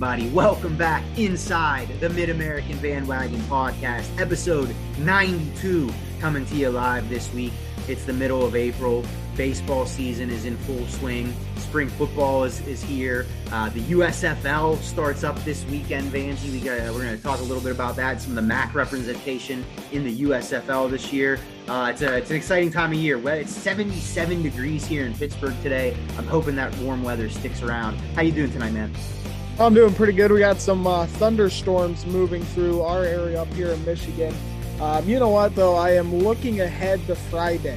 Everybody, welcome back inside the Mid American Bandwagon Podcast, episode 92, coming to you live this week. It's the middle of April. Baseball season is in full swing. Spring football is, is here. Uh, the USFL starts up this weekend, Vanjie. We got, we're going to talk a little bit about that, some of the MAC representation in the USFL this year. Uh, it's, a, it's an exciting time of year. It's 77 degrees here in Pittsburgh today. I'm hoping that warm weather sticks around. How you doing tonight, man? I'm doing pretty good. We got some uh, thunderstorms moving through our area up here in Michigan. Um, you know what, though? I am looking ahead to Friday,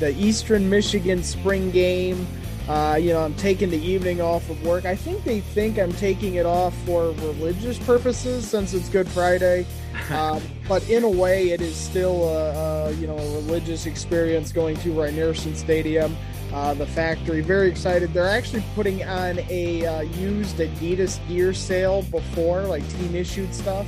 the Eastern Michigan spring game. Uh, you know, I'm taking the evening off of work. I think they think I'm taking it off for religious purposes since it's Good Friday. Um, but in a way, it is still a, a, you know a religious experience going to Rynearson Stadium, uh, the factory. Very excited. They're actually putting on a uh, used Adidas gear sale before, like team issued stuff.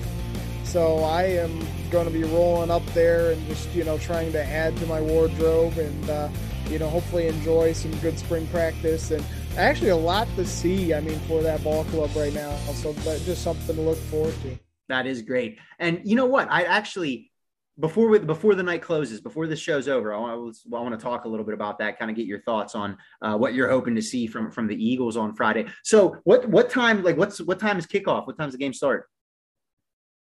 So I am going to be rolling up there and just you know trying to add to my wardrobe and uh, you know hopefully enjoy some good spring practice and actually a lot to see. I mean for that ball club right now. So just something to look forward to. That is great. And you know what? I actually before we, before the night closes, before the show's over, I want, I want to talk a little bit about that. Kind of get your thoughts on uh, what you're hoping to see from from the Eagles on Friday. So what what time like what's what time is kickoff? What time's the game start?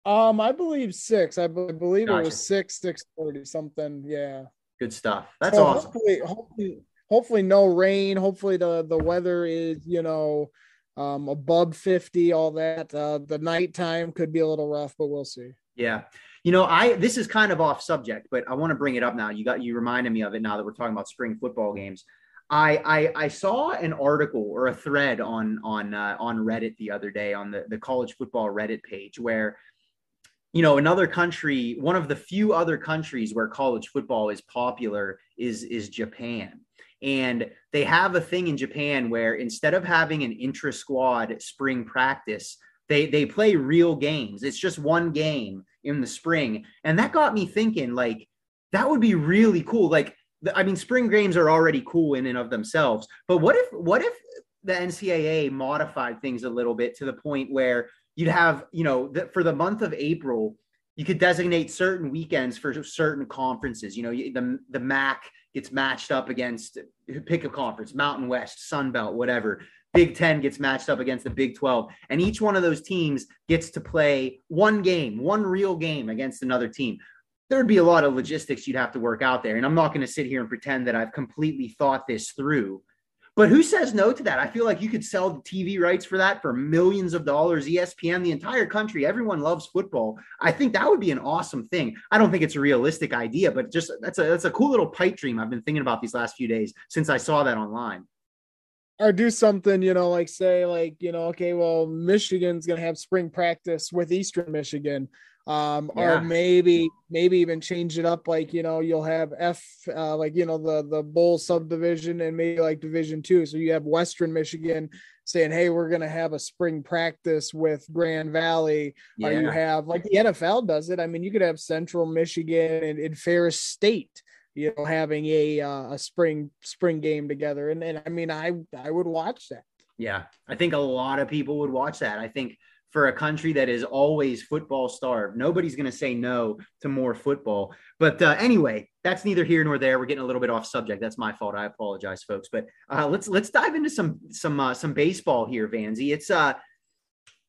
Um, I believe six. I believe gotcha. it was six six thirty something. Yeah. Good stuff. That's so awesome. Hopefully, hopefully, hopefully no rain. Hopefully the the weather is you know um, above 50, all that. Uh, the nighttime could be a little rough, but we'll see. Yeah. You know, I this is kind of off subject, but I want to bring it up now. You got you reminded me of it now that we're talking about spring football games. I I, I saw an article or a thread on on uh, on Reddit the other day on the the college football Reddit page where you know another country one of the few other countries where college football is popular is is Japan and they have a thing in Japan where instead of having an intra squad spring practice, they they play real games. It's just one game in the spring, and that got me thinking. Like that would be really cool. Like I mean, spring games are already cool in and of themselves, but what if what if the NCAA modified things a little bit to the point where you'd have you know the, for the month of April you could designate certain weekends for certain conferences. You know, the the MAC gets matched up against pick a conference, Mountain West, Sun Belt, whatever. Big 10 gets matched up against the Big 12. And each one of those teams gets to play one game, one real game against another team. There'd be a lot of logistics you'd have to work out there. And I'm not going to sit here and pretend that I've completely thought this through. But who says no to that? I feel like you could sell the TV rights for that for millions of dollars. ESPN, the entire country, everyone loves football. I think that would be an awesome thing. I don't think it's a realistic idea, but just that's a that's a cool little pipe dream I've been thinking about these last few days since I saw that online. Or do something, you know, like say, like, you know, okay, well, Michigan's gonna have spring practice with Eastern Michigan um yeah. or maybe maybe even change it up like you know you'll have f uh, like you know the the bowl subdivision and maybe like division two so you have western michigan saying hey we're going to have a spring practice with grand valley yeah. or you have like the nfl does it i mean you could have central michigan and, and ferris state you know having a uh, a spring spring game together and, and i mean i i would watch that yeah i think a lot of people would watch that i think for a country that is always football starved. Nobody's going to say no to more football. But uh, anyway, that's neither here nor there. We're getting a little bit off subject. That's my fault. I apologize, folks. But uh, let's let's dive into some some uh, some baseball here, Vanzi. It's uh,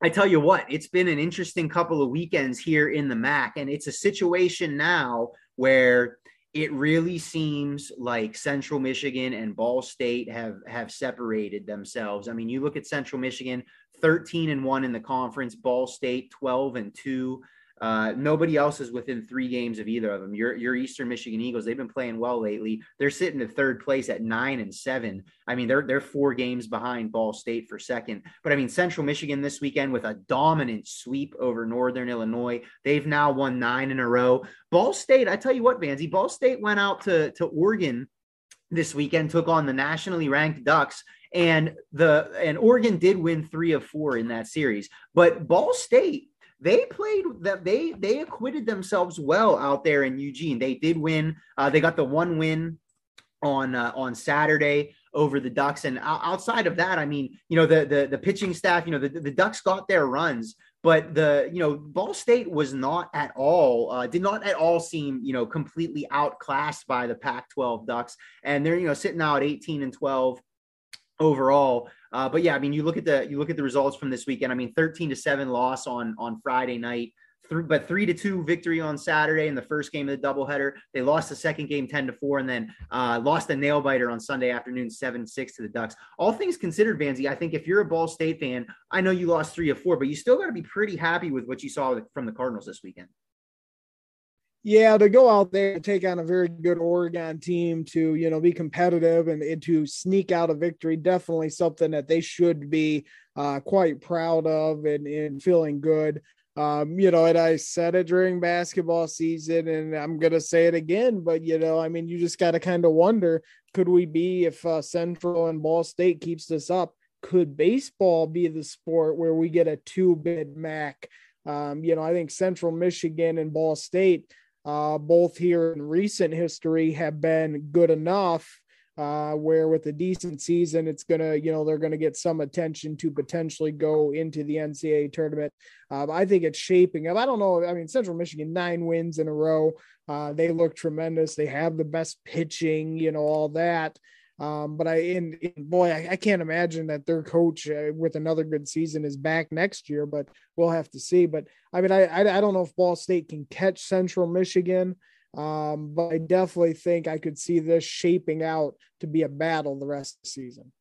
I tell you what, it's been an interesting couple of weekends here in the MAC, and it's a situation now where it really seems like Central Michigan and Ball State have have separated themselves. I mean, you look at Central Michigan, 13 and 1 in the conference, Ball State 12 and 2. Uh, nobody else is within three games of either of them. Your your Eastern Michigan Eagles, they've been playing well lately. They're sitting at third place at nine and seven. I mean, they're they're four games behind Ball State for second. But I mean, Central Michigan this weekend with a dominant sweep over Northern Illinois. They've now won nine in a row. Ball State, I tell you what, Vanzi, Ball State went out to to Oregon this weekend, took on the nationally ranked Ducks and the and Oregon did win three of four in that series. But Ball State they played that they they acquitted themselves well out there in Eugene. They did win. Uh, they got the one win on uh, on Saturday over the Ducks. And outside of that, I mean, you know, the the, the pitching staff, you know, the, the Ducks got their runs, but the you know Ball State was not at all uh, did not at all seem you know completely outclassed by the Pac-12 Ducks, and they're you know sitting out 18 and 12 overall. Uh, but yeah, I mean, you look at the you look at the results from this weekend. I mean, 13 to seven loss on on Friday night. Three, but three to two victory on Saturday in the first game of the doubleheader. They lost the second game 10 to four and then uh, lost a nail biter on Sunday afternoon, seven six to the Ducks. All things considered, Vanzi, I think if you're a Ball State fan, I know you lost three of four, but you still got to be pretty happy with what you saw from the Cardinals this weekend. Yeah, to go out there and take on a very good Oregon team to, you know, be competitive and, and to sneak out a victory, definitely something that they should be uh, quite proud of and, and feeling good. Um, you know, and I said it during basketball season, and I'm gonna say it again. But you know, I mean, you just got to kind of wonder: could we be if uh, Central and Ball State keeps this up? Could baseball be the sport where we get a two bid MAC? Um, you know, I think Central Michigan and Ball State uh, both here in recent history have been good enough uh, where with a decent season, it's gonna, you know, they're gonna get some attention to potentially go into the NCAA tournament. Um, I think it's shaping up. I don't know. I mean, Central Michigan nine wins in a row. Uh, they look tremendous. They have the best pitching, you know, all that. Um, but I, in, in boy, I, I, can't imagine that their coach uh, with another good season is back next year, but we'll have to see. But I mean, I, I, I don't know if Ball State can catch Central Michigan. Um, but I definitely think I could see this shaping out to be a battle the rest of the season.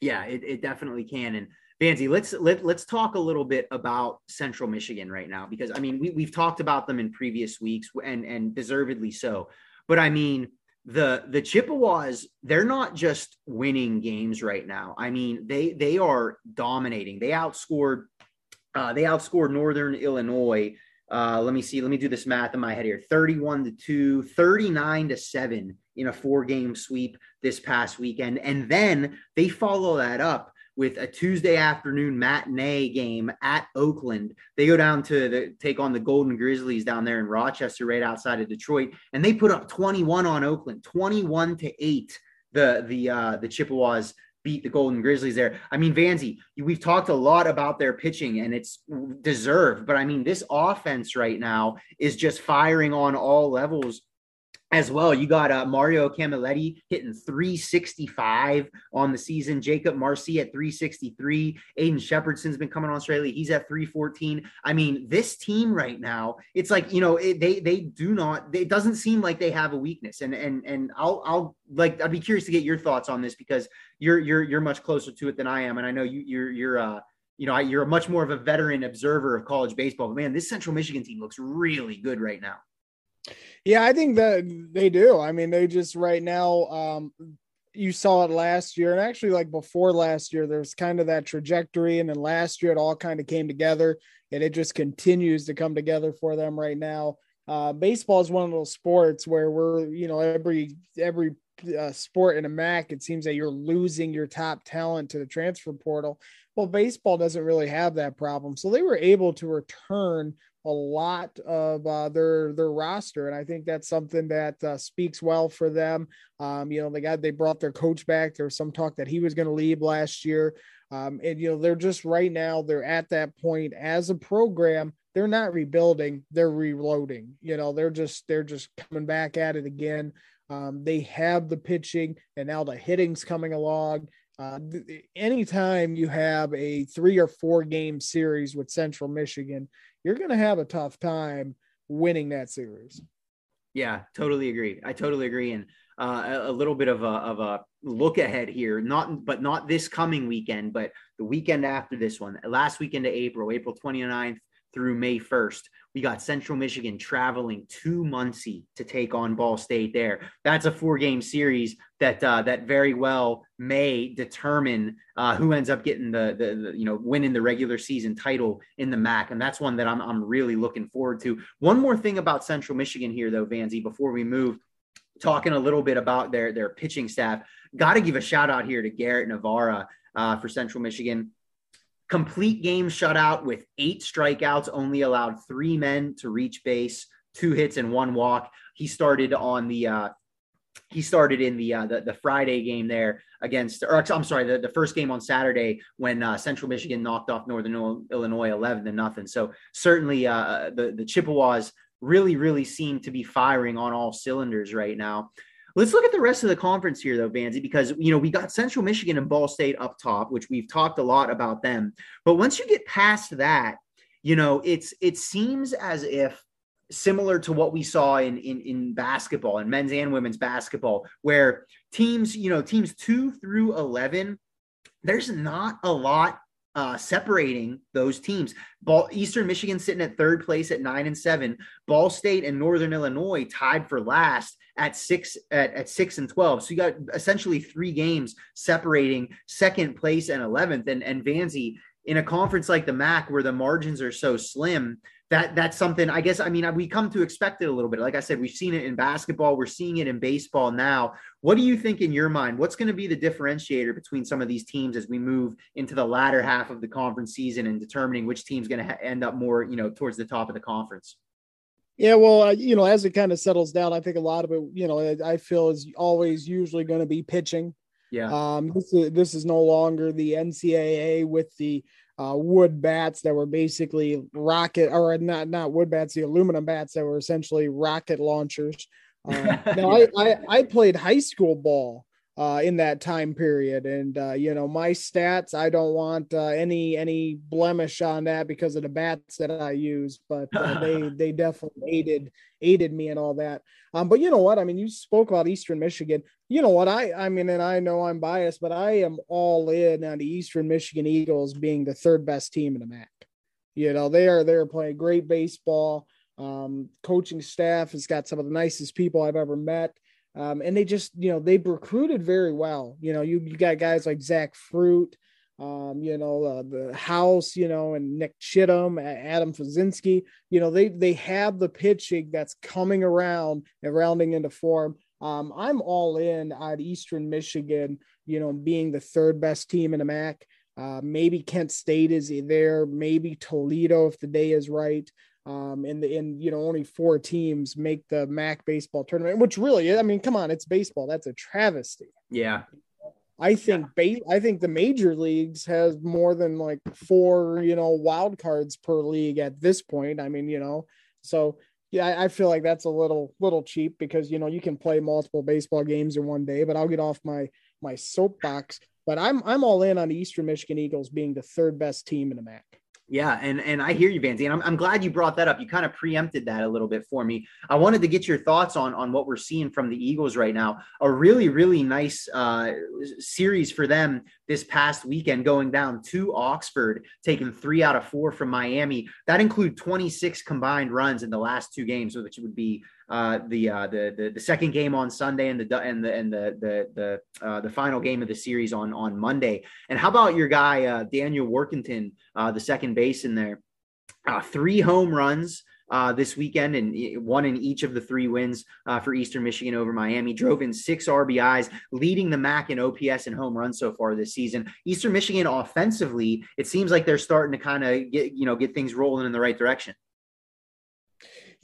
Yeah, it, it definitely can. And Vanzi, let's let, let's talk a little bit about Central Michigan right now because I mean we, we've talked about them in previous weeks and and deservedly so. But I mean, the the Chippewas they're not just winning games right now. I mean they they are dominating. They outscored uh, they outscored Northern Illinois. Uh, let me see. Let me do this math in my head here. 31 to 2, 39 to 7 in a four game sweep this past weekend. And then they follow that up with a Tuesday afternoon matinee game at Oakland. They go down to the, take on the Golden Grizzlies down there in Rochester, right outside of Detroit, and they put up 21 on Oakland, 21 to eight. The the uh, the Chippewas beat the Golden Grizzlies there. I mean, Vanzi, we've talked a lot about their pitching and it's deserved, but I mean, this offense right now is just firing on all levels as well. You got uh, Mario Camilletti hitting 365 on the season. Jacob Marcy at 363. Aiden Shepherdson's been coming on straight. He's at 314. I mean, this team right now, it's like you know it, they they do not. It doesn't seem like they have a weakness. And and and I'll I'll like I'd be curious to get your thoughts on this because you're you're you're much closer to it than I am, and I know you you're you're uh you know, you're a much more of a veteran observer of college baseball. But man, this Central Michigan team looks really good right now. Yeah, I think that they do. I mean, they just right now, um, you saw it last year, and actually, like before last year, there's kind of that trajectory, and then last year it all kind of came together, and it just continues to come together for them right now. Uh, baseball is one of those sports where we're, you know, every every uh, sport in a MAC, it seems that you're losing your top talent to the transfer portal. Well, baseball doesn't really have that problem, so they were able to return a lot of uh, their their roster, and I think that's something that uh, speaks well for them. Um, you know, they got they brought their coach back. There was some talk that he was going to leave last year, um, and you know they're just right now they're at that point as a program. They're not rebuilding; they're reloading. You know, they're just they're just coming back at it again. Um, they have the pitching, and now the hitting's coming along. Uh, anytime you have a three or four game series with Central Michigan, you're going to have a tough time winning that series. Yeah, totally agree. I totally agree. And uh, a, little bit of a, of a look ahead here, not, but not this coming weekend, but the weekend after this one, last weekend of April, April 29th through May 1st. We got Central Michigan traveling to Muncie to take on Ball State there. That's a four game series that uh, that very well may determine uh, who ends up getting the, the, the you know winning the regular season title in the MAC, and that's one that I'm I'm really looking forward to. One more thing about Central Michigan here, though, Vanzi, before we move, talking a little bit about their their pitching staff. Got to give a shout out here to Garrett Navarra uh, for Central Michigan complete game shutout with eight strikeouts, only allowed three men to reach base, two hits and one walk. He started on the uh, he started in the, uh, the, the Friday game there against, or I'm sorry, the, the first game on Saturday when uh, Central Michigan knocked off Northern Illinois 11 to nothing. So certainly uh, the the Chippewas really really seem to be firing on all cylinders right now. Let's look at the rest of the conference here, though, Vanzi, because you know we got Central Michigan and Ball State up top, which we've talked a lot about them. But once you get past that, you know it's it seems as if similar to what we saw in in in basketball and men's and women's basketball, where teams, you know, teams two through eleven, there's not a lot uh, separating those teams. Ball, Eastern Michigan sitting at third place at nine and seven. Ball State and Northern Illinois tied for last at six at, at six and twelve. So you got essentially three games separating second place and eleventh. And and Vanzi in a conference like the MAC where the margins are so slim, that that's something I guess I mean we come to expect it a little bit. Like I said, we've seen it in basketball, we're seeing it in baseball now. What do you think in your mind? What's going to be the differentiator between some of these teams as we move into the latter half of the conference season and determining which team's going to ha- end up more, you know, towards the top of the conference? Yeah, well, uh, you know, as it kind of settles down, I think a lot of it, you know, I feel is always usually going to be pitching. Yeah. Um, this is this is no longer the NCAA with the uh, wood bats that were basically rocket or not not wood bats, the aluminum bats that were essentially rocket launchers. Um, now I, I I played high school ball uh, in that time period. And uh, you know, my stats, I don't want uh, any any blemish on that because of the bats that I use, but uh, they they definitely aided aided me and all that. Um, but you know what? I mean, you spoke about Eastern Michigan. You know what? I I mean, and I know I'm biased, but I am all in on the Eastern Michigan Eagles being the third best team in the MAC. You know, they are they're playing great baseball. Um, coaching staff has got some of the nicest people I've ever met. Um, and they just, you know, they've recruited very well. You know, you, you got guys like Zach Fruit, um, you know, uh, the House, you know, and Nick Chittum, Adam Fazinski. You know, they they have the pitching that's coming around and rounding into form. Um, I'm all in on Eastern Michigan, you know, being the third best team in the MAC. Uh, maybe Kent State is there, maybe Toledo if the day is right um, and the and you know only four teams make the MAC baseball tournament, which really, I mean, come on, it's baseball. That's a travesty. Yeah, I think yeah. I think the major leagues has more than like four, you know, wild cards per league at this point. I mean, you know, so yeah, I, feel like that's a little little cheap because you know you can play multiple baseball games in one day. But I'll get off my my soapbox. But I'm I'm all in on the Eastern Michigan Eagles being the third best team in the MAC. Yeah, and and I hear you, Vanzi, and I'm, I'm glad you brought that up. You kind of preempted that a little bit for me. I wanted to get your thoughts on on what we're seeing from the Eagles right now. A really really nice uh, series for them this past weekend, going down to Oxford, taking three out of four from Miami. That include 26 combined runs in the last two games, which would be uh, the, uh, the, the the second game on Sunday and the and the and the the the, uh, the final game of the series on on Monday. And how about your guy uh, Daniel Workington, uh, the second base in there? Uh, three home runs uh, this weekend and one in each of the three wins uh, for Eastern Michigan over Miami. Drove in six RBIs, leading the MAC in OPS and home runs so far this season. Eastern Michigan offensively, it seems like they're starting to kind of get you know get things rolling in the right direction.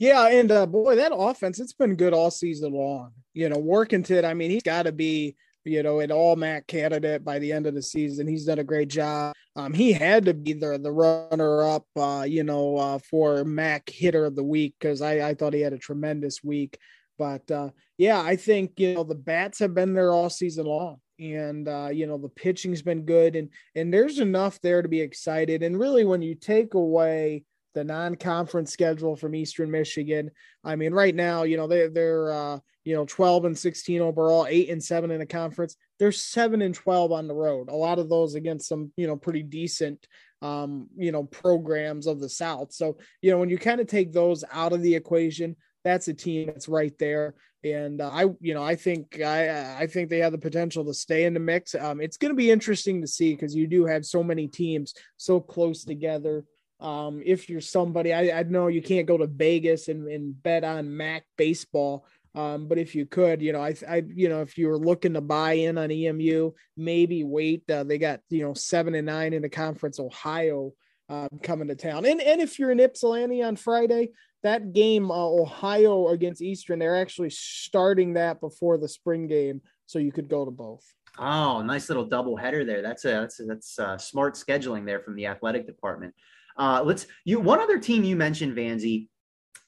Yeah, and uh, boy, that offense, it's been good all season long. You know, Workington, I mean, he's got to be, you know, an all MAC candidate by the end of the season. He's done a great job. Um, he had to be the, the runner up, uh, you know, uh, for MAC hitter of the week because I, I thought he had a tremendous week. But uh, yeah, I think, you know, the bats have been there all season long and uh, you know the pitching's been good and and there's enough there to be excited and really when you take away the non-conference schedule from Eastern Michigan. I mean, right now, you know, they they're uh, you know 12 and 16 overall, eight and seven in the conference. They're seven and 12 on the road. A lot of those against some you know pretty decent um, you know programs of the South. So you know when you kind of take those out of the equation, that's a team that's right there. And uh, I, you know, I think I, I think they have the potential to stay in the mix. Um, it's going to be interesting to see because you do have so many teams so close together. Um, if you're somebody, I, I know you can't go to Vegas and, and bet on Mac baseball, um, but if you could, you know, I, I, you know, if you were looking to buy in on EMU, maybe wait. Uh, they got you know seven and nine in the conference. Ohio um, coming to town, and and if you're in Ypsilanti on Friday, that game, uh, Ohio against Eastern, they're actually starting that before the spring game, so you could go to both. Oh, nice little double header there. That's a that's a, that's a smart scheduling there from the athletic department. Uh, let's you one other team you mentioned, Vanzi,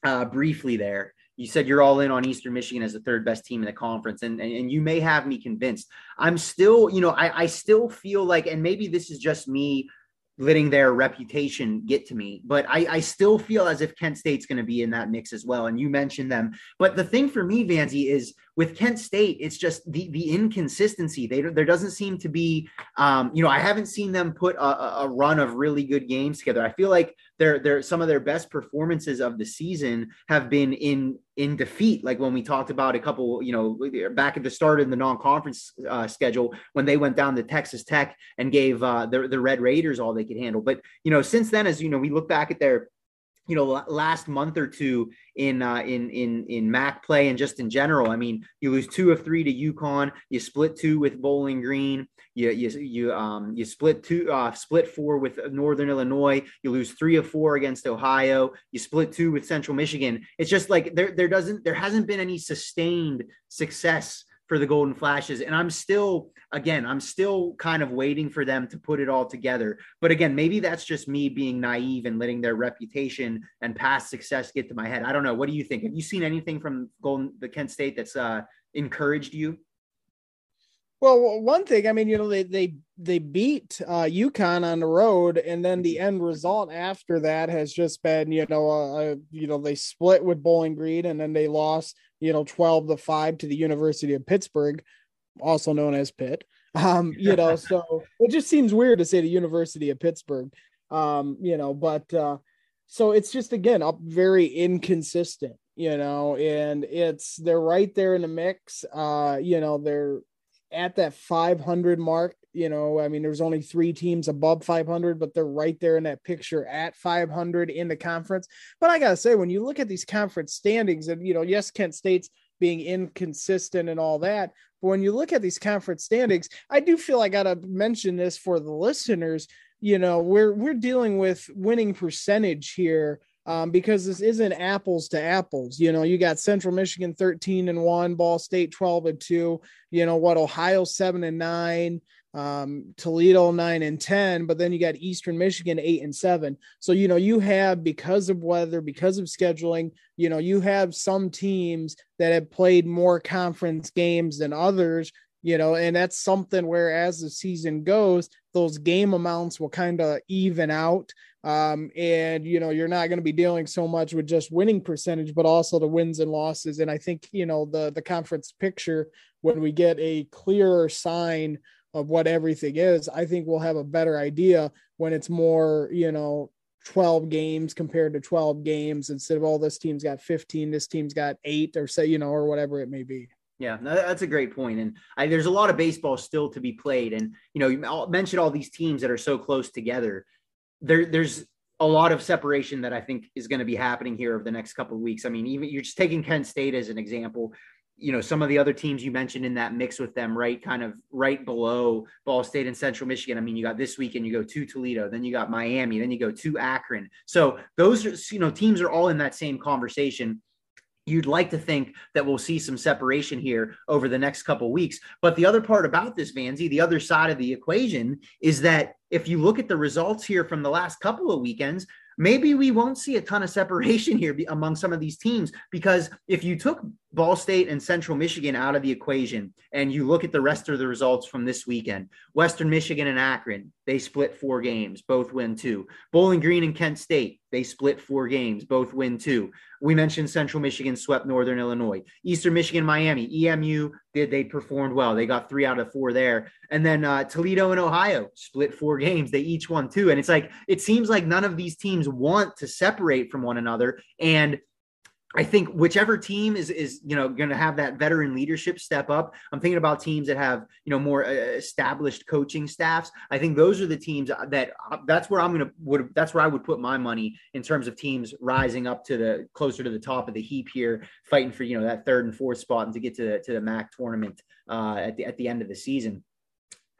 uh, briefly there. You said you're all in on Eastern Michigan as the third best team in the conference, and, and, and you may have me convinced. I'm still, you know, I, I still feel like, and maybe this is just me letting their reputation get to me. But I, I still feel as if Kent State's going to be in that mix as well. And you mentioned them. But the thing for me, Vanzi, is with Kent State, it's just the the inconsistency. They there doesn't seem to be, um, you know, I haven't seen them put a, a, run of really good games together. I feel like they're they're some of their best performances of the season have been in in defeat. Like when we talked about a couple, you know, back at the start in the non-conference uh, schedule when they went down to Texas Tech and gave uh, the the Red Raiders all they could handle. But you know, since then, as you know, we look back at their you know last month or two in uh, in in in MAC play and just in general. I mean, you lose two of three to UConn. You split two with Bowling Green. You you you um you split two uh, split four with Northern Illinois. You lose three of four against Ohio. You split two with Central Michigan. It's just like there there doesn't there hasn't been any sustained success for the Golden Flashes. And I'm still, again, I'm still kind of waiting for them to put it all together. But again, maybe that's just me being naive and letting their reputation and past success get to my head. I don't know. What do you think? Have you seen anything from Golden, the Kent State that's uh, encouraged you? Well, one thing, I mean, you know, they they they beat uh, UConn on the road, and then the end result after that has just been, you know, uh, uh, you know, they split with Bowling Green, and then they lost, you know, twelve to five to the University of Pittsburgh, also known as Pitt. Um, you know, so it just seems weird to say the University of Pittsburgh, um, you know, but uh, so it's just again up very inconsistent, you know, and it's they're right there in the mix. Uh, you know, they're at that 500 mark. You know, I mean, there's only three teams above 500, but they're right there in that picture at 500 in the conference. But I got to say, when you look at these conference standings, and, you know, yes, Kent State's being inconsistent and all that. But when you look at these conference standings, I do feel I got to mention this for the listeners. You know, we're we're dealing with winning percentage here um, because this isn't apples to apples. You know, you got Central Michigan 13 and 1, Ball State 12 and 2, you know what, Ohio 7 and 9, um, Toledo 9 and 10, but then you got Eastern Michigan 8 and 7. So, you know, you have because of weather, because of scheduling, you know, you have some teams that have played more conference games than others you know, and that's something where as the season goes, those game amounts will kind of even out. Um, and you know, you're not going to be dealing so much with just winning percentage, but also the wins and losses. And I think, you know, the the conference picture, when we get a clearer sign of what everything is, I think we'll have a better idea when it's more, you know, 12 games compared to 12 games instead of all oh, this team's got 15, this team's got eight, or say, you know, or whatever it may be. Yeah, that's a great point. And I, there's a lot of baseball still to be played. And, you know, you mentioned all these teams that are so close together. There, there's a lot of separation that I think is going to be happening here over the next couple of weeks. I mean, even you're just taking Kent State as an example. You know, some of the other teams you mentioned in that mix with them, right? Kind of right below Ball State and Central Michigan. I mean, you got this weekend, you go to Toledo, then you got Miami, then you go to Akron. So those are, you know, teams are all in that same conversation you'd like to think that we'll see some separation here over the next couple weeks. But the other part about this Vanzi, the other side of the equation is that if you look at the results here from the last couple of weekends maybe we won't see a ton of separation here among some of these teams because if you took Ball State and Central Michigan out of the equation, and you look at the rest of the results from this weekend Western Michigan and Akron, they split four games, both win two. Bowling Green and Kent State, they split four games, both win two. We mentioned Central Michigan swept Northern Illinois. Eastern Michigan, Miami, EMU did they performed well. They got three out of four there. And then uh, Toledo and Ohio split four games. They each won two. And it's like, it seems like none of these teams want to separate from one another. And I think whichever team is is you know going to have that veteran leadership step up. I'm thinking about teams that have you know more uh, established coaching staffs. I think those are the teams that uh, that's where I'm going to would that's where I would put my money in terms of teams rising up to the closer to the top of the heap here, fighting for you know that third and fourth spot and to get to the, to the MAC tournament uh, at the at the end of the season.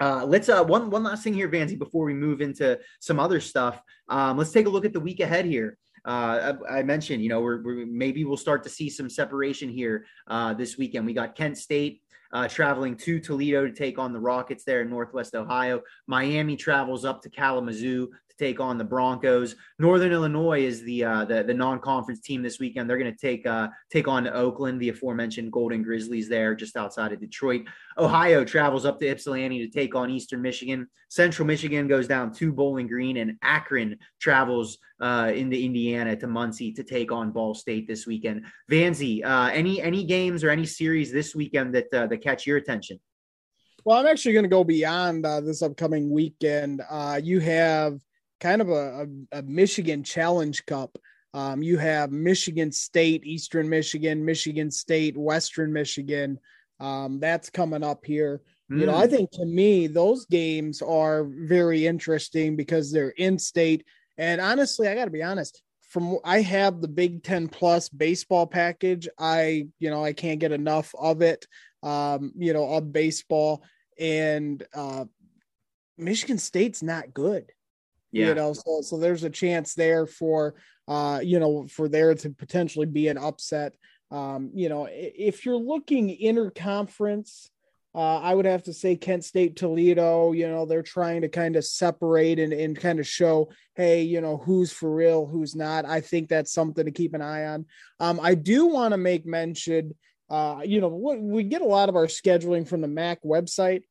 Uh, let's uh, one one last thing here, Vanzi, before we move into some other stuff. Um, let's take a look at the week ahead here uh, I, I, mentioned, you know, we're, we're, maybe we'll start to see some separation here uh, this weekend. We got Kent State uh, traveling to Toledo to take on the Rockets there in Northwest Ohio. Miami travels up to Kalamazoo to take on the Broncos. Northern Illinois is the uh, the, the non-conference team this weekend. They're going to take uh, take on Oakland, the aforementioned Golden Grizzlies there just outside of Detroit. Ohio travels up to Ypsilanti to take on Eastern Michigan. Central Michigan goes down to Bowling Green, and Akron travels uh, into Indiana to Muncie to take on Ball State this weekend. Vanzi, uh, any any games or any series this weekend that uh, that catch your attention? Well, I'm actually going to go beyond uh, this upcoming weekend. Uh, you have kind of a, a, a Michigan Challenge Cup. Um, you have Michigan State, Eastern Michigan, Michigan State, Western Michigan. Um, that's coming up here. Mm. You know, I hmm. think to me, those games are very interesting because they're in state. And honestly, I got to be honest, from I have the Big Ten Plus baseball package. I, you know, I can't get enough of it, um, you know, of baseball. And uh, Michigan State's not good. Yeah. You know, so so there's a chance there for uh, you know, for there to potentially be an upset. Um, you know, if you're looking interconference, uh, I would have to say Kent State, Toledo, you know, they're trying to kind of separate and, and kind of show, hey, you know, who's for real, who's not. I think that's something to keep an eye on. Um, I do want to make mention, uh, you know, we get a lot of our scheduling from the MAC website.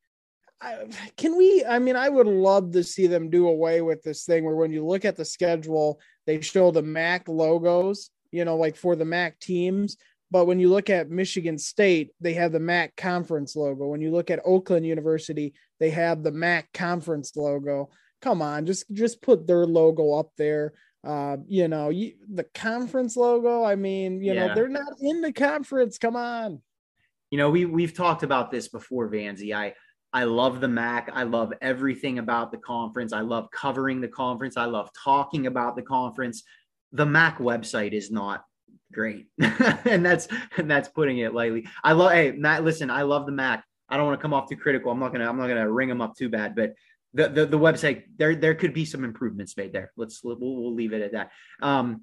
I, can we? I mean, I would love to see them do away with this thing where when you look at the schedule, they show the MAC logos, you know, like for the MAC teams, but when you look at Michigan State, they have the MAC conference logo. When you look at Oakland University, they have the MAC conference logo. Come on, just just put their logo up there. Uh, you know, you, the conference logo. I mean, you yeah. know, they're not in the conference. Come on. You know, we we've talked about this before, Vanzi. I I love the MAC. I love everything about the conference. I love covering the conference. I love talking about the conference. The MAC website is not great. and that's and that's putting it lightly. I love hey Matt, listen, I love the Mac. I don't want to come off too critical. I'm not gonna I'm not gonna ring them up too bad, but the, the, the website there there could be some improvements made there. Let's we'll, we'll leave it at that. Um,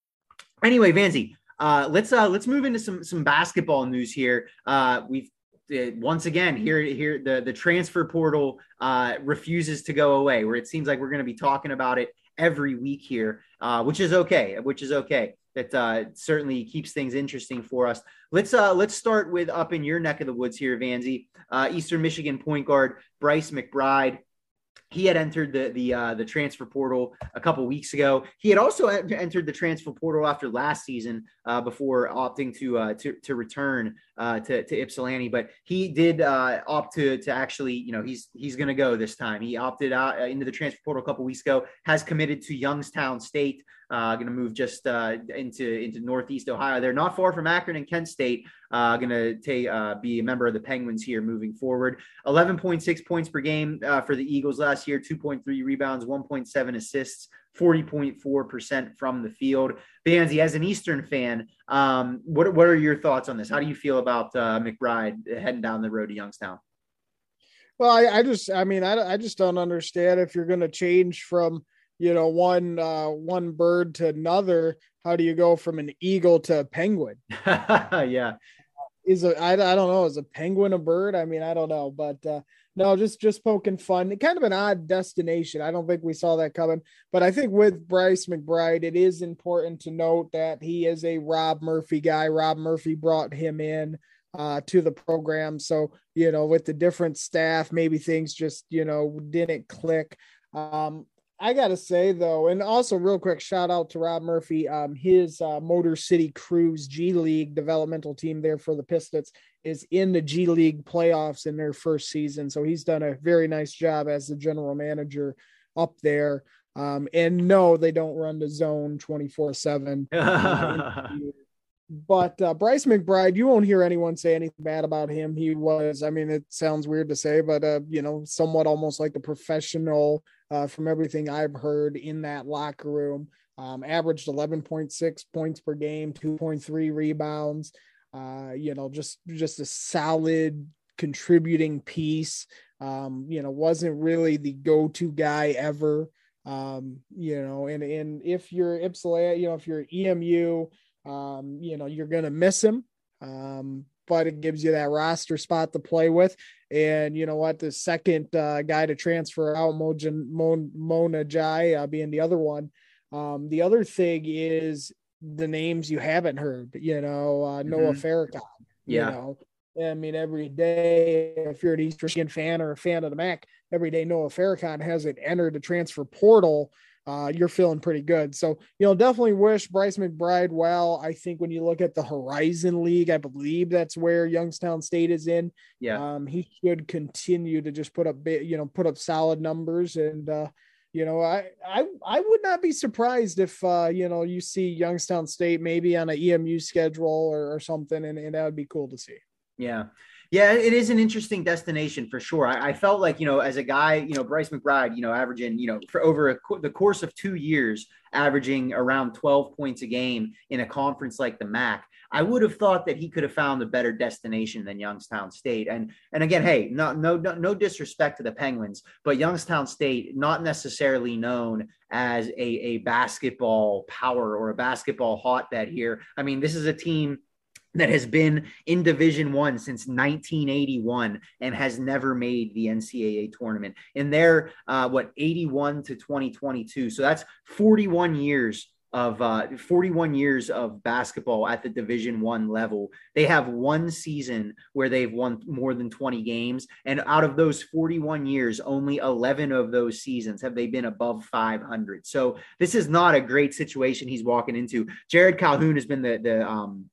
Anyway, Vanzi, uh, let's uh, let's move into some some basketball news here. Uh, we've uh, once again here here the the transfer portal uh, refuses to go away. Where it seems like we're going to be talking about it every week here, uh, which is okay. Which is okay. That uh, certainly keeps things interesting for us. Let's uh, let's start with up in your neck of the woods here, Vanzi. Uh, Eastern Michigan point guard Bryce McBride he had entered the the uh, the transfer portal a couple weeks ago. He had also entered the transfer portal after last season uh, before opting to uh, to, to return uh, to, to Ypsilanti. But he did uh, opt to to actually, you know, he's he's going to go this time. He opted out uh, into the transfer portal a couple weeks ago. Has committed to Youngstown State. Going to move just into into Northeast Ohio. They're not far from Akron and Kent State. Uh, going to be a member of the Penguins here moving forward. 11.6 points per game for the Eagles last year. 2.3 rebounds, 1.7 assists 40.4% from the field. Vanzi, as an Eastern fan, um, what, what are your thoughts on this? How do you feel about uh, McBride heading down the road to Youngstown? Well, I, I just, I mean, I, I just don't understand if you're going to change from, you know, one uh, one bird to another. How do you go from an eagle to a penguin? yeah, is a I, I don't know is a penguin a bird? I mean, I don't know, but uh, no, just just poking fun. Kind of an odd destination. I don't think we saw that coming, but I think with Bryce McBride, it is important to note that he is a Rob Murphy guy. Rob Murphy brought him in uh, to the program, so you know, with the different staff, maybe things just you know didn't click. Um, I gotta say though, and also real quick shout out to Rob Murphy. Um, his uh, Motor City Cruise G League developmental team there for the Pistons is in the G League playoffs in their first season, so he's done a very nice job as the general manager up there. Um, and no, they don't run the zone twenty four seven. But uh, Bryce McBride, you won't hear anyone say anything bad about him. He was, I mean, it sounds weird to say, but uh, you know, somewhat almost like a professional uh, from everything I've heard in that locker room. Um, averaged 11.6 points per game, 2.3 rebounds. Uh, you know, just just a solid contributing piece. Um, you know, wasn't really the go-to guy ever. Um, you know, and and if you're Ypsilanti, you know, if you're EMU, um, you know, you're gonna miss him. Um, but it gives you that roster spot to play with. And you know what? The second uh, guy to transfer out, Mojan, Mon, Mona Jai, uh, being the other one. Um, the other thing is the names you haven't heard, you know, uh, Noah mm-hmm. Farrakhan. Yeah. You know, I mean, every day, if you're an East Michigan fan or a fan of the MAC, every day Noah Farrakhan has it entered the transfer portal uh, you're feeling pretty good. So, you know, definitely wish Bryce McBride well. I think when you look at the Horizon League, I believe that's where Youngstown State is in. Yeah. Um, he should continue to just put up, you know, put up solid numbers. And, uh, you know, I, I, I would not be surprised if, uh, you know, you see Youngstown State maybe on an EMU schedule or, or something, and, and that would be cool to see. Yeah. Yeah, it is an interesting destination for sure. I, I, felt like, you know, as a guy, you know, Bryce McBride, you know, averaging, you know, for over a, the course of two years, averaging around 12 points a game in a conference like the MAC. I would have thought that he could have found a better destination than Youngstown State. And and again, hey, no no no, no disrespect to the Penguins, but Youngstown State not necessarily known as a, a basketball power or a basketball hotbed here. I mean, this is a team that has been in division one since 1981 and has never made the ncaa tournament in their uh, what 81 to 2022 so that's 41 years of uh, 41 years of basketball at the division one level. They have one season where they've won more than 20 games and out of those 41 years only 11 of those seasons have they been above 500 so this is not a great situation he's walking into. Jerrod Calhoun has been the the um,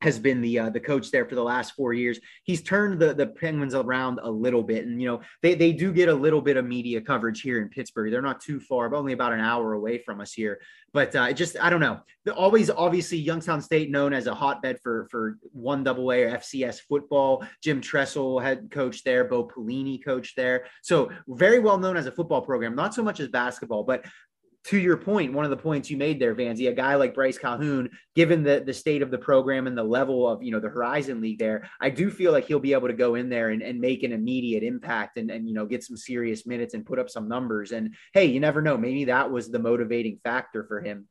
has been the uh, the coach there for the last four years. He's turned the the Penguins around a little bit, and you know they they do get a little bit of media coverage here in Pittsburgh. They're not too far, but only about an hour away from us here. But uh, just I don't know. The, always obviously Youngstown State known as a hotbed for for one double A or FCS football. Jim Tressel head coach there, Bo Pelini coach there, so very well known as a football program. Not so much as basketball, but to your point, one of the points you made there, Vanzi, a guy like Bryce Calhoun, given the the state of the program and the level of you know the Horizon League there, I do feel like he'll be able to go in there and, and make an immediate impact and and you know get some serious minutes and put up some numbers. And hey, you never know, maybe that was the motivating factor for him.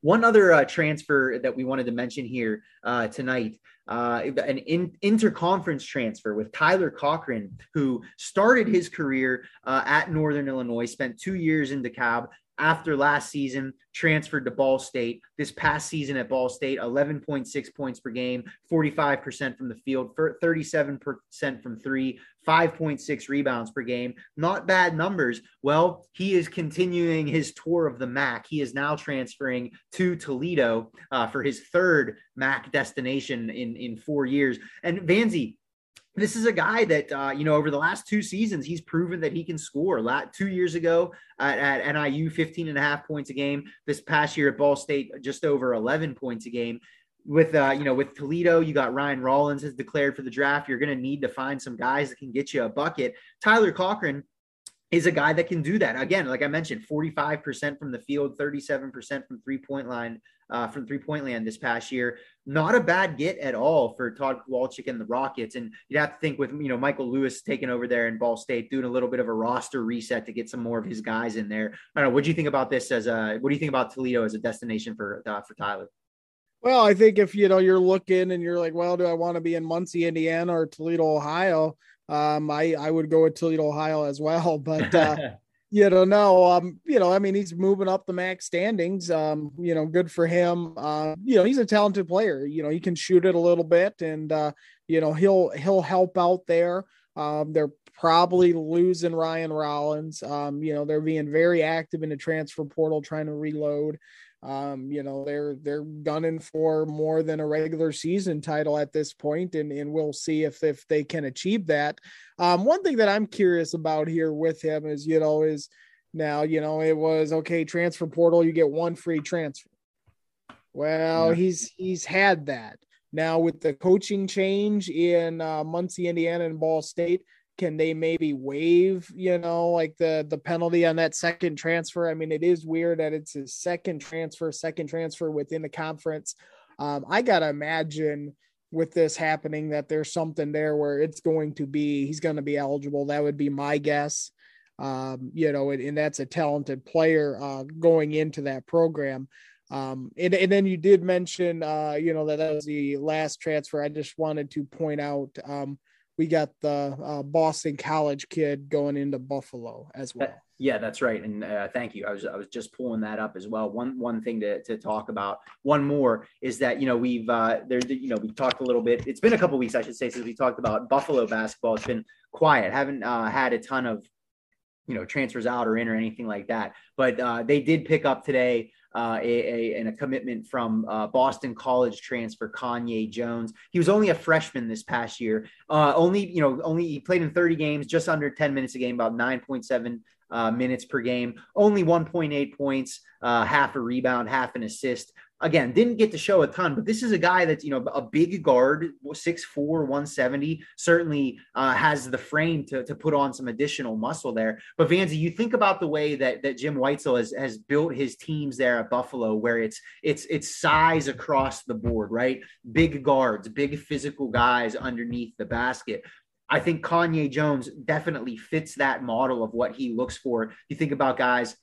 One other uh, transfer that we wanted to mention here uh, tonight, uh, an in, interconference transfer with Tyler Cochran, who started his career uh, at Northern Illinois, spent two years in DeKalb, after last season, transferred to Ball State. This past season at Ball State, 11.6 points per game, 45% from the field, 37% from three, 5.6 rebounds per game. Not bad numbers. Well, he is continuing his tour of the MAC. He is now transferring to Toledo uh, for his third MAC destination in, in four years. And Vanzi, this is a guy that uh, you know over the last two seasons he's proven that he can score. Two years ago at, at niu 15 and a half points a game. This past year at ball state just over 11 points a game. With uh, you know with toledo you got ryan rollins has declared for the draft. You're going to need to find some guys that can get you a bucket. Tyler cochran is a guy that can do that. Again, like I mentioned, 45% from the field, 37% from three point line, uh, from three point land this past year. Not a bad get at all for Todd Kowalczyk and the Rockets. And you'd have to think with, you know, Michael Lewis taking over there in Ball State, doing a little bit of a roster reset to get some more of his guys in there. I don't know. What do you think about this as a, what do you think about Toledo as a destination for, uh, for Tyler? Well, I think if, you know, you're looking and you're like, well, do I want to be in Muncie, Indiana or Toledo, Ohio? Um, I, I would go with Toledo, Ohio as well, but, uh, you know, no, um, you know, I mean, he's moving up the MAC standings. Um, you know, good for him. Uh, you know, he's a talented player. You know, he can shoot it a little bit, and uh, you know, he'll he'll help out there. Um, they're probably losing Ryan Rollins. Um, you know, they're being very active in the transfer portal, trying to reload. Um, you know, they're they're gunning for more than a regular season title at this point, and, and we'll see if if they can achieve that. Um, one thing that I'm curious about here with him is, you know, is now, you know, it was okay, transfer portal, you get one free transfer. Well, yeah. he's he's had that. Now with the coaching change in uh, Muncie, Indiana, and Ball State, can they maybe waive you know like the the penalty on that second transfer? I mean it is weird that it's a second transfer second transfer within the conference. Um, i gotta imagine with this happening that there's something there where it's going to be he's going to be eligible. That would be my guess. Um, you know and, and, that's a talented player uh, going into that program. Um, and, and then you did mention uh, you know that that was the last transfer. I just wanted to point out um, we got the uh, Boston College kid going into Buffalo as well. Yeah, that's right. And uh, thank you. I was I was just pulling that up as well. One one thing to, to talk about. One more is that you know we've uh, there you know we've talked a little bit. It's been a couple weeks I should say since we talked about Buffalo basketball. It's been quiet. Haven't uh, had a ton of you know transfers out or in or anything like that. But uh, they did pick up today uh, a, a, and a commitment from uh, Boston College transfer Kanye Jones. He was only a freshman this past year. Uh, only you know only he played in 30 games, just under 10 minutes a game, about 9.7 uh, minutes per game. Only 1.8 points, uh, half a rebound, half an assist again, didn't get to show a ton, but this is a guy that's, you know, a big guard, 6'4, 170, certainly uh, has the frame to, to put on some additional muscle there. But Vanzi, you think about the way that, that Jim Whitesell has, has built his teams there at Buffalo, where it's, it's, it's size across the board, right? Big guards, big physical guys underneath the basket. I think Kanye Jones definitely fits that model of what he looks for. You think about guys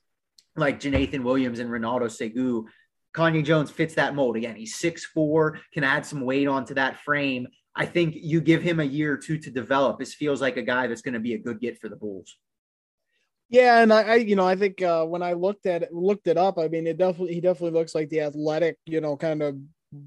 like Jonathan Williams and Ronaldo Segu Kanye Jones fits that mold. Again, he's six four, can add some weight onto that frame. I think you give him a year or two to develop. This feels like a guy that's going to be a good get for the Bulls. Yeah, and I, I you know, I think uh, when I looked at it, looked it up, I mean, it definitely he definitely looks like the athletic, you know, kind of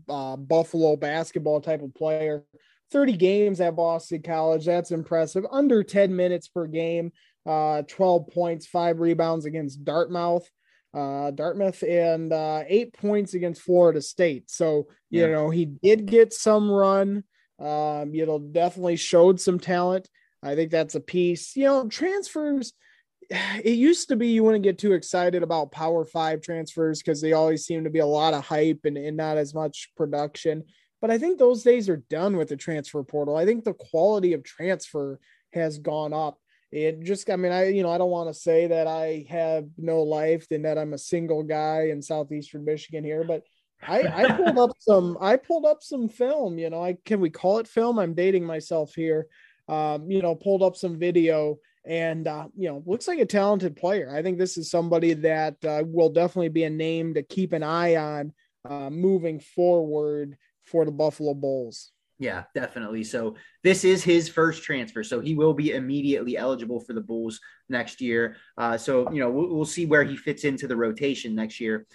uh, Buffalo basketball type of player. Thirty games at Boston College, that's impressive. Under ten minutes per game, uh, twelve points, five rebounds against Dartmouth uh, Dartmouth and uh, eight points against Florida State. So, you yeah. know, he did get some run. Um, you know, definitely showed some talent. I think that's a piece. You know, transfers, it used to be you wouldn't get too excited about Power Five transfers because they always seem to be a lot of hype and, and not as much production. But I think those days are done with the transfer portal. I think the quality of transfer has gone up it just i mean i you know i don't want to say that i have no life and that i'm a single guy in southeastern michigan here but i i pulled up some i pulled up some film you know i can we call it film? I'm dating myself here. Um you know pulled up some video and uh, you know looks like a talented player. I think this is somebody that uh, will definitely be a name to keep an eye on uh, moving forward for the buffalo bulls yeah, definitely. So this is his first transfer, so he will be immediately eligible for the Bulls next year. Uh, so you know we'll, we'll, see where he fits into the rotation next year.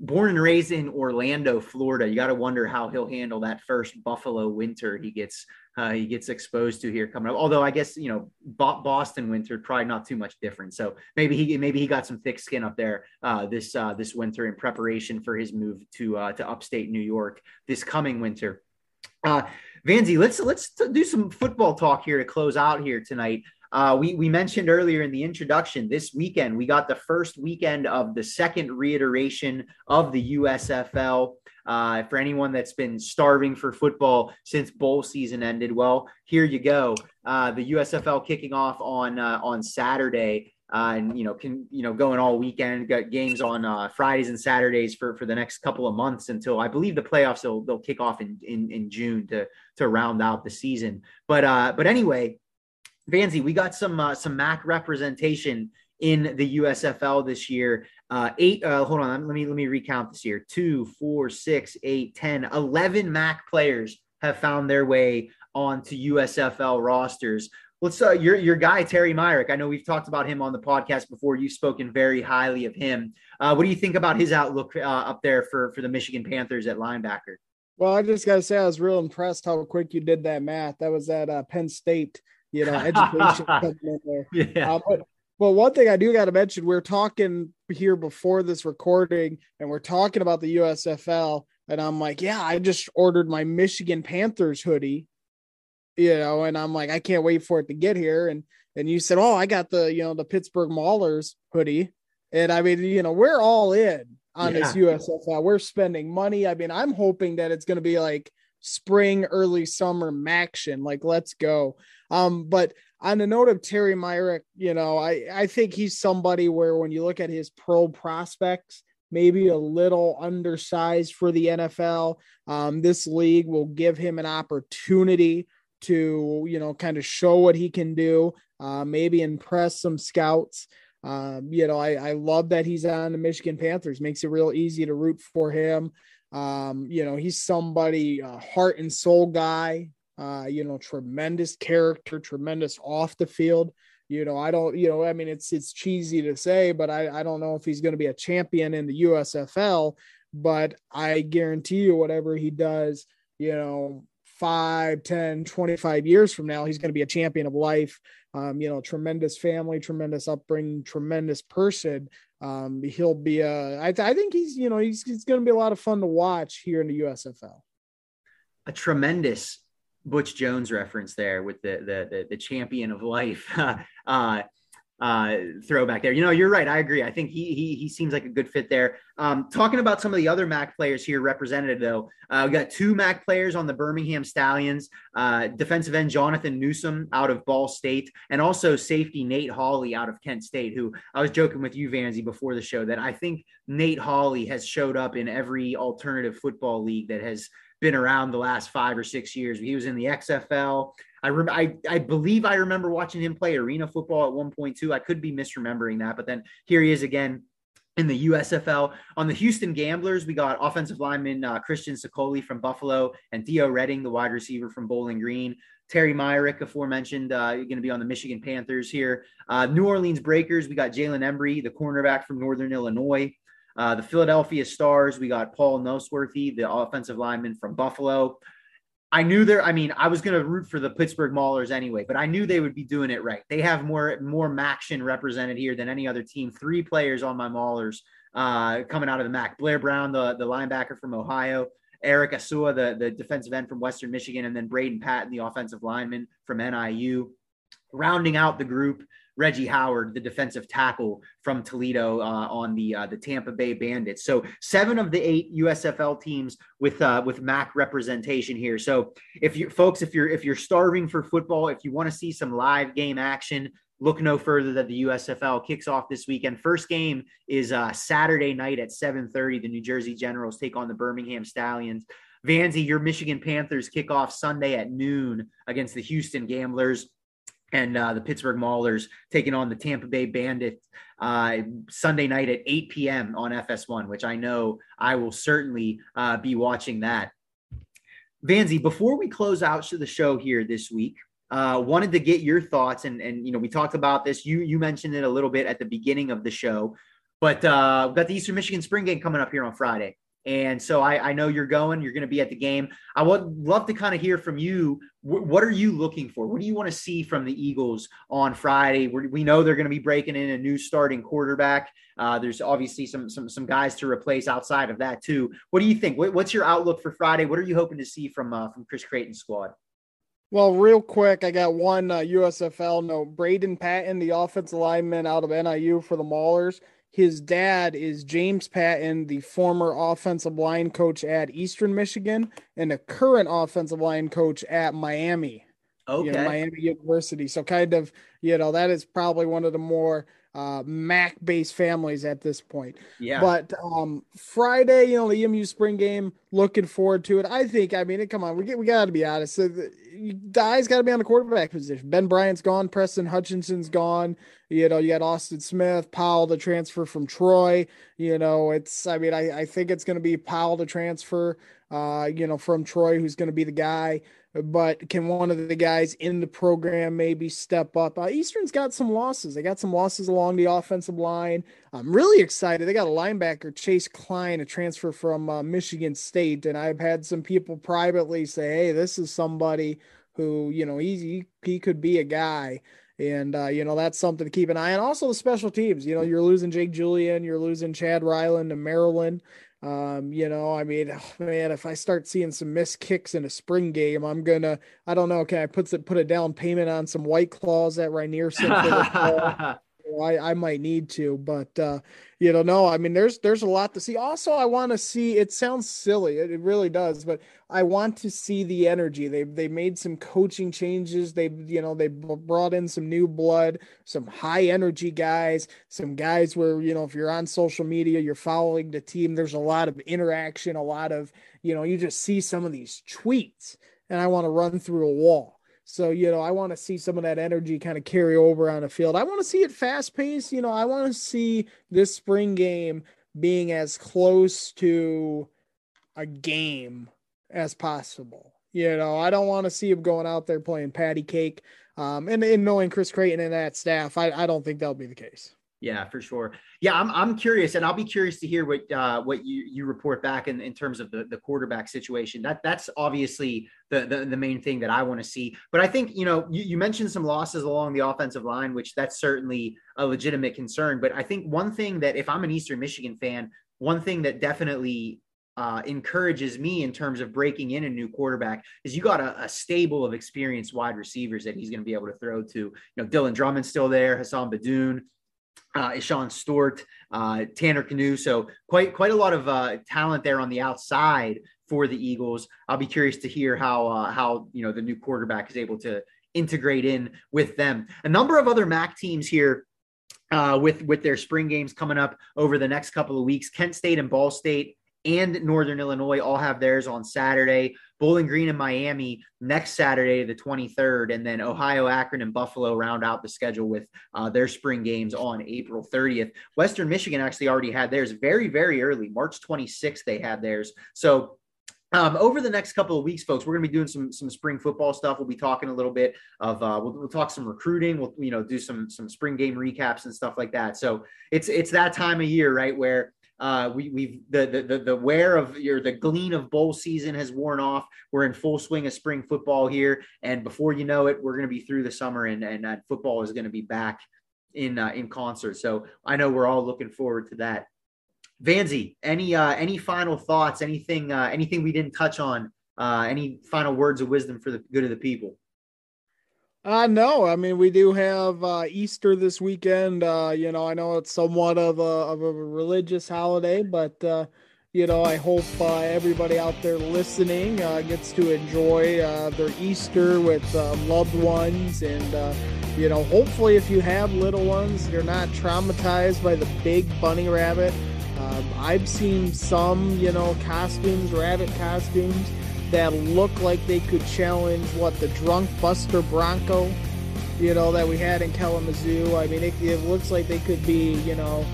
Born and raised in Orlando, Florida, you got to wonder how he'll handle that first Buffalo winter he gets uh, he gets exposed to here coming up. Although I guess you know Boston winter probably not too much different. So maybe he maybe he got some thick skin up there uh, this uh, this winter in preparation for his move to uh, to upstate New York this coming winter. Uh, Vanzi, let's let's do some football talk here to close out here tonight. Uh, we we mentioned earlier in the introduction this weekend we got the first weekend of the second reiteration of the USFL. Uh, for anyone that's been starving for football since bowl season ended, well, here you go. Uh, the USFL kicking off on uh, on Saturday. Uh, and you know can you know going all weekend. Got games on uh, Fridays and Saturdays for for the next couple of months until I believe the playoffs will they'll kick off in in, in June to to round out the season. But uh, but anyway, Vanzi, we got some uh, some MAC representation in the USFL this year. Uh, eight, uh, hold on, let me let me recount this year. two four six eight ten eleven MAC players have found their way onto USFL rosters. Let's uh, your your guy Terry Myrick. I know we've talked about him on the podcast before. You've spoken very highly of him. Uh, what do you think about his outlook uh, up there for for the Michigan Panthers at linebacker? Well, I just gotta say I was real impressed how quick you did that math. That was at uh, Penn State, you know, education coming in there. Yeah. Uh, but well, one thing I do got to mention, we are talking here before this recording, and we're talking about the USFL, and I'm like, yeah, I just ordered my Michigan Panthers hoodie you know, and I'm like, I can't wait for it to get here. And and you said, Oh, I got the, you know, the Pittsburgh Maulers hoodie. And I mean, you know, we're all in on yeah. this USFL. We're spending money. I mean, I'm hoping that it's gonna be like spring, early summer action. Like, let's go. Um, but on the note of Terry Myrick, you know, I, I think he's somebody where when you look at his pro prospects, maybe a little undersized for the NFL. Um, this league will give him an opportunity to you know kind of show what he can do uh, maybe impress some scouts. Um, you know I, I love that he's on the michigan panthers. Makes it real easy to root for him. Um, you know he's somebody uh, heart and soul guy uh, you know tremendous character tremendous off the field. You know i don't you know i mean it's it's cheesy to say but i, I don't know if he's going to be a champion in the usfl but i guarantee you whatever he does you know 5 10 25 years from now he's going to be a champion of life. Um, you know tremendous family tremendous upbringing tremendous person. Um, he'll be a I, I think he's you know he's, he's going to be a lot of fun to watch here in the usfl a tremendous butch jones reference there with the the the, the champion of life. Uh, uh, throwback there. You know, you're right. I agree. I think he he he seems like a good fit there. Um, talking about some of the other MAC players here represented, though, uh, we got two MAC players on the Birmingham Stallions. Uh, defensive end Jonathan Newsom out of Ball State, and also safety Nate Holley out of Kent State. Who I was joking with you, Vanzi, before the show that I think Nate Holley has showed up in every alternative football league that has been around the last five or six years. He was in the XFL. I, rem- I I believe I remember watching him play arena football at one point too. I could be misremembering that, but then here he is again in the USFL. On the Houston Gamblers, we got offensive lineman uh, Christian Sicoli from Buffalo and Theo Redding, the wide receiver from Bowling Green. Terry Myrick, aforementioned, uh, going to be on the Michigan Panthers here. Uh, New Orleans Breakers, we got Jalen Embry, the cornerback from Northern Illinois. Uh, the Philadelphia Stars, we got Paul Nosworthy, the offensive lineman from Buffalo. I knew there. I mean, I was going to root for the Pittsburgh Maulers anyway, but I knew they would be doing it right. They have more more Maction represented here than any other team. Three players on my Maulers uh, coming out of the MAC: Blair Brown, the the linebacker from Ohio, Eric Assoua, the the defensive end from Western Michigan, and then Braden Patton, the offensive lineman from NIU. Rounding out the group, Reggie Howard, the defensive tackle from Toledo uh, on the uh, the Tampa Bay Bandits. So seven of the eight USFL teams with uh, with MAC representation here. So if you folks, if you're if you're starving for football, if you want to see some live game action, look no further than the USFL kicks off this weekend. First game is uh, Saturday night at 7:30. The New Jersey Generals take on the Birmingham Stallions. Vanzi, your Michigan Panthers kick off Sunday at noon against the Houston Gamblers and uh, the Pittsburgh Maulers taking on the Tampa Bay Bandits uh, Sunday night at 8 p.m. on FS1, which I know I will certainly uh, be watching that. Vanzi, before we close out to the show here this week, uh, wanted to get your thoughts, and and you know we talked about this. You you mentioned it a little bit at the beginning of the show, but uh, we've got the Eastern Michigan Spring Game coming up here on Friday. And so I, I know you're going, you're going to be at the game. I would love to kind of hear from you. what are you looking for? What do you want to see from the Eagles on Friday? we we know they're going to be breaking in a new starting quarterback. Uh, there's obviously some, some, some guys to replace outside of that too. What do you think? What, what's your outlook for Friday? What are you hoping to see from, uh, from Chris Creighton's squad? Well, real quick, I got one uh, USFL note. Braden Patton, the offensive lineman out of NIU for the Maulers his dad is James Patton, the former offensive line coach at Eastern Michigan and a current offensive line coach at Miami. Okay. You know, Miami University. So kind of, you know, that is probably one of the more uh, Mac based families at this point. Yeah. But um, Friday, you know, the EMU spring game, looking forward to it. I think, I mean, come on, we get, we got to be honest. The, the eyes got to be on the quarterback position. Ben Bryant's gone. Preston Hutchinson's gone. You know, you got Austin Smith, Powell the transfer from Troy. You know, it's, I mean, I, I think it's going to be Powell to transfer, uh, you know, from Troy, who's going to be the guy but can one of the guys in the program maybe step up? Uh, Eastern's got some losses. They got some losses along the offensive line. I'm really excited. They got a linebacker, Chase Klein, a transfer from uh, Michigan State, and I've had some people privately say, "Hey, this is somebody who you know he he could be a guy." And uh, you know that's something to keep an eye on. Also, the special teams. You know, you're losing Jake Julien, you're losing Chad Ryland to Maryland. Um, you know, I mean, oh, man, if I start seeing some missed kicks in a spring game, I'm gonna, I don't know, can I put put a down payment on some white claws at Rainier I, I might need to, but uh, you know, no, I mean, there's there's a lot to see. Also, I want to see. It sounds silly, it, it, really does, but I want to see the energy. They they made some coaching changes. They you know they brought in some new blood, some high energy guys, some guys where you know if you're on social media, you're following the team. There's a lot of interaction, a lot of you know, you just see some of these tweets, and I want to run through a wall so, you know, I want to see some of that energy kind of carry over on the field. I want to see it fast paced. You know, I want to see this spring game being as close to a game as possible. You know, I don't want to see him going out there playing patty cake. Um, and, and knowing Chris Creighton and that staff, I, I don't think that'll be the case. Yeah, for sure. Yeah, I'm, I'm curious, and I'll be curious to hear what uh, what you, you report back in, in terms of the, the quarterback situation. That that's obviously the, the, the main thing that I want to see. But I think you know you, you mentioned some losses along the offensive line, which that's certainly a legitimate concern. But I think one thing that if I'm an Eastern Michigan fan, one thing that definitely uh, encourages me in terms of breaking in a new quarterback is you got a, a stable of experienced wide receivers that he's going to be able to throw to. You know, Dylan Drummond's still there, Hassan Beydoun, uh, Ishan Stort, uh, Tanner Knue. So quite quite a lot of uh, talent there on the outside for the Eagles. I'll be curious to hear how uh, how you know the new quarterback is able to integrate in with them. A number of other MAC teams here uh, with with their spring games coming up over the next couple of weeks. Kent State and Ball State and Northern Illinois all have theirs on Saturday. Bowling Green and Miami next Saturday, the 23rd, and then Ohio, Akron, and Buffalo round out the schedule with uh, their spring games on April 30th. Western Michigan actually already had theirs very, very early, March 26th. They had theirs. So um, over the next couple of weeks, folks, we're going to be doing some some spring football stuff. We'll be talking a little bit of uh, we'll, we'll talk some recruiting. We'll you know do some some spring game recaps and stuff like that. So it's it's that time of year, right, where uh, we, we've the, the the wear of your the glean of bowl season has worn off. We're in full swing of spring football here, and before you know it, we're going to be through the summer, and and football is going to be back in uh, in concert. So I know we're all looking forward to that. Vanzi, any uh, any final thoughts? Anything uh, anything we didn't touch on? Uh, any final words of wisdom for the good of the people? Uh no, I mean we do have uh, Easter this weekend. Uh, you know, I know it's somewhat of a of a religious holiday, but uh, you know, I hope uh, everybody out there listening uh, gets to enjoy uh, their Easter with uh, loved ones, and uh, you know, hopefully, if you have little ones, you're not traumatized by the big bunny rabbit. Um, I've seen some, you know, costumes, rabbit costumes that look like they could challenge what the drunk Buster Bronco, you know, that we had in Kalamazoo. I mean, it, it looks like they could be, you know,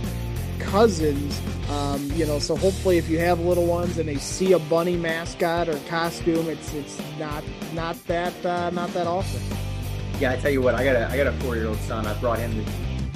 cousins. Um, you know, so hopefully, if you have little ones and they see a bunny mascot or costume, it's it's not not that uh, not that often. Yeah, I tell you what, I got a I got a four year old son. I brought him.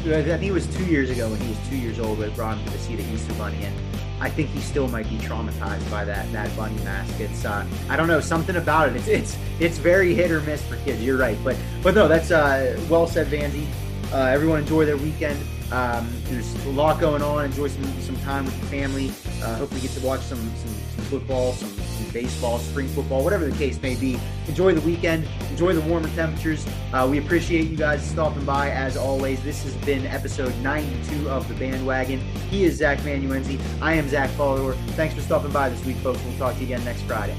To, I think it was two years ago when he was two years old. I brought him to see the Easter Bunny, and I think he still might be traumatized by that that bunny mask. It's uh, I don't know something about it. It's it's it's very hit or miss for kids. You're right, but but no, that's uh, well said, Vanzi. Uh, everyone enjoy their weekend. Um, there's a lot going on. Enjoy some some time with your family. Uh, hopefully, get to watch some some, some football, some, some, baseball, spring football, whatever the case may be. Enjoy the weekend. Enjoy the warmer temperatures. Uh, we appreciate you guys stopping by as always. This has been episode 92 of the Bandwagon. He is Zach Manuenzi. I am Zach Follower. Thanks for stopping by this week, folks. We'll talk to you again next Friday.